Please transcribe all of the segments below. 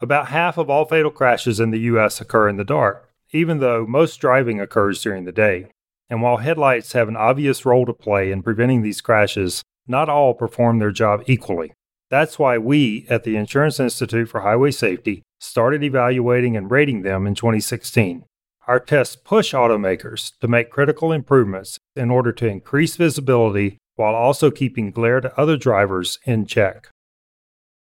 About half of all fatal crashes in the U.S. occur in the dark, even though most driving occurs during the day. And while headlights have an obvious role to play in preventing these crashes, not all perform their job equally. That's why we at the Insurance Institute for Highway Safety started evaluating and rating them in 2016. Our tests push automakers to make critical improvements in order to increase visibility while also keeping glare to other drivers in check.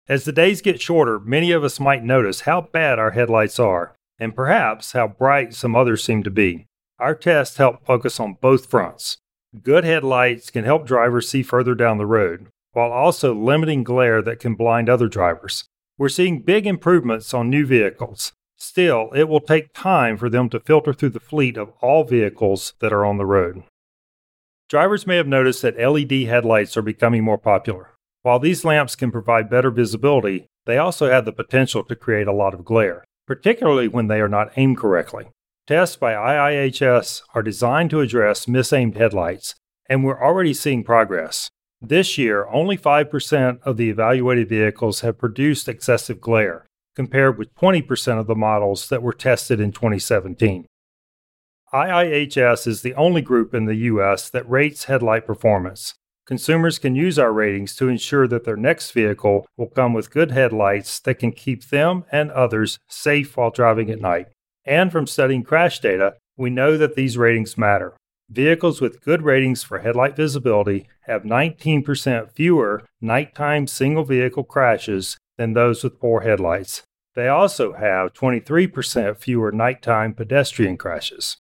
As the days get shorter, many of us might notice how bad our headlights are, and perhaps how bright some others seem to be. Our tests help focus on both fronts. Good headlights can help drivers see further down the road, while also limiting glare that can blind other drivers. We're seeing big improvements on new vehicles. Still, it will take time for them to filter through the fleet of all vehicles that are on the road. Drivers may have noticed that LED headlights are becoming more popular. While these lamps can provide better visibility, they also have the potential to create a lot of glare, particularly when they are not aimed correctly. Tests by IIHS are designed to address misaimed headlights, and we're already seeing progress. This year, only 5% of the evaluated vehicles have produced excessive glare, compared with 20% of the models that were tested in 2017. IIHS is the only group in the U.S. that rates headlight performance. Consumers can use our ratings to ensure that their next vehicle will come with good headlights that can keep them and others safe while driving at night. And from studying crash data, we know that these ratings matter. Vehicles with good ratings for headlight visibility have 19% fewer nighttime single vehicle crashes than those with poor headlights. They also have 23% fewer nighttime pedestrian crashes.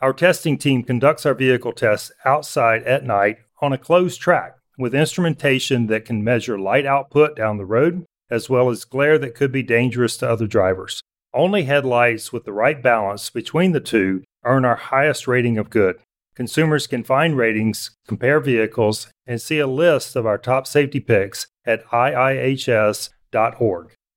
Our testing team conducts our vehicle tests outside at night on a closed track with instrumentation that can measure light output down the road, as well as glare that could be dangerous to other drivers. Only headlights with the right balance between the two earn our highest rating of good. Consumers can find ratings, compare vehicles, and see a list of our top safety picks at iihs.org.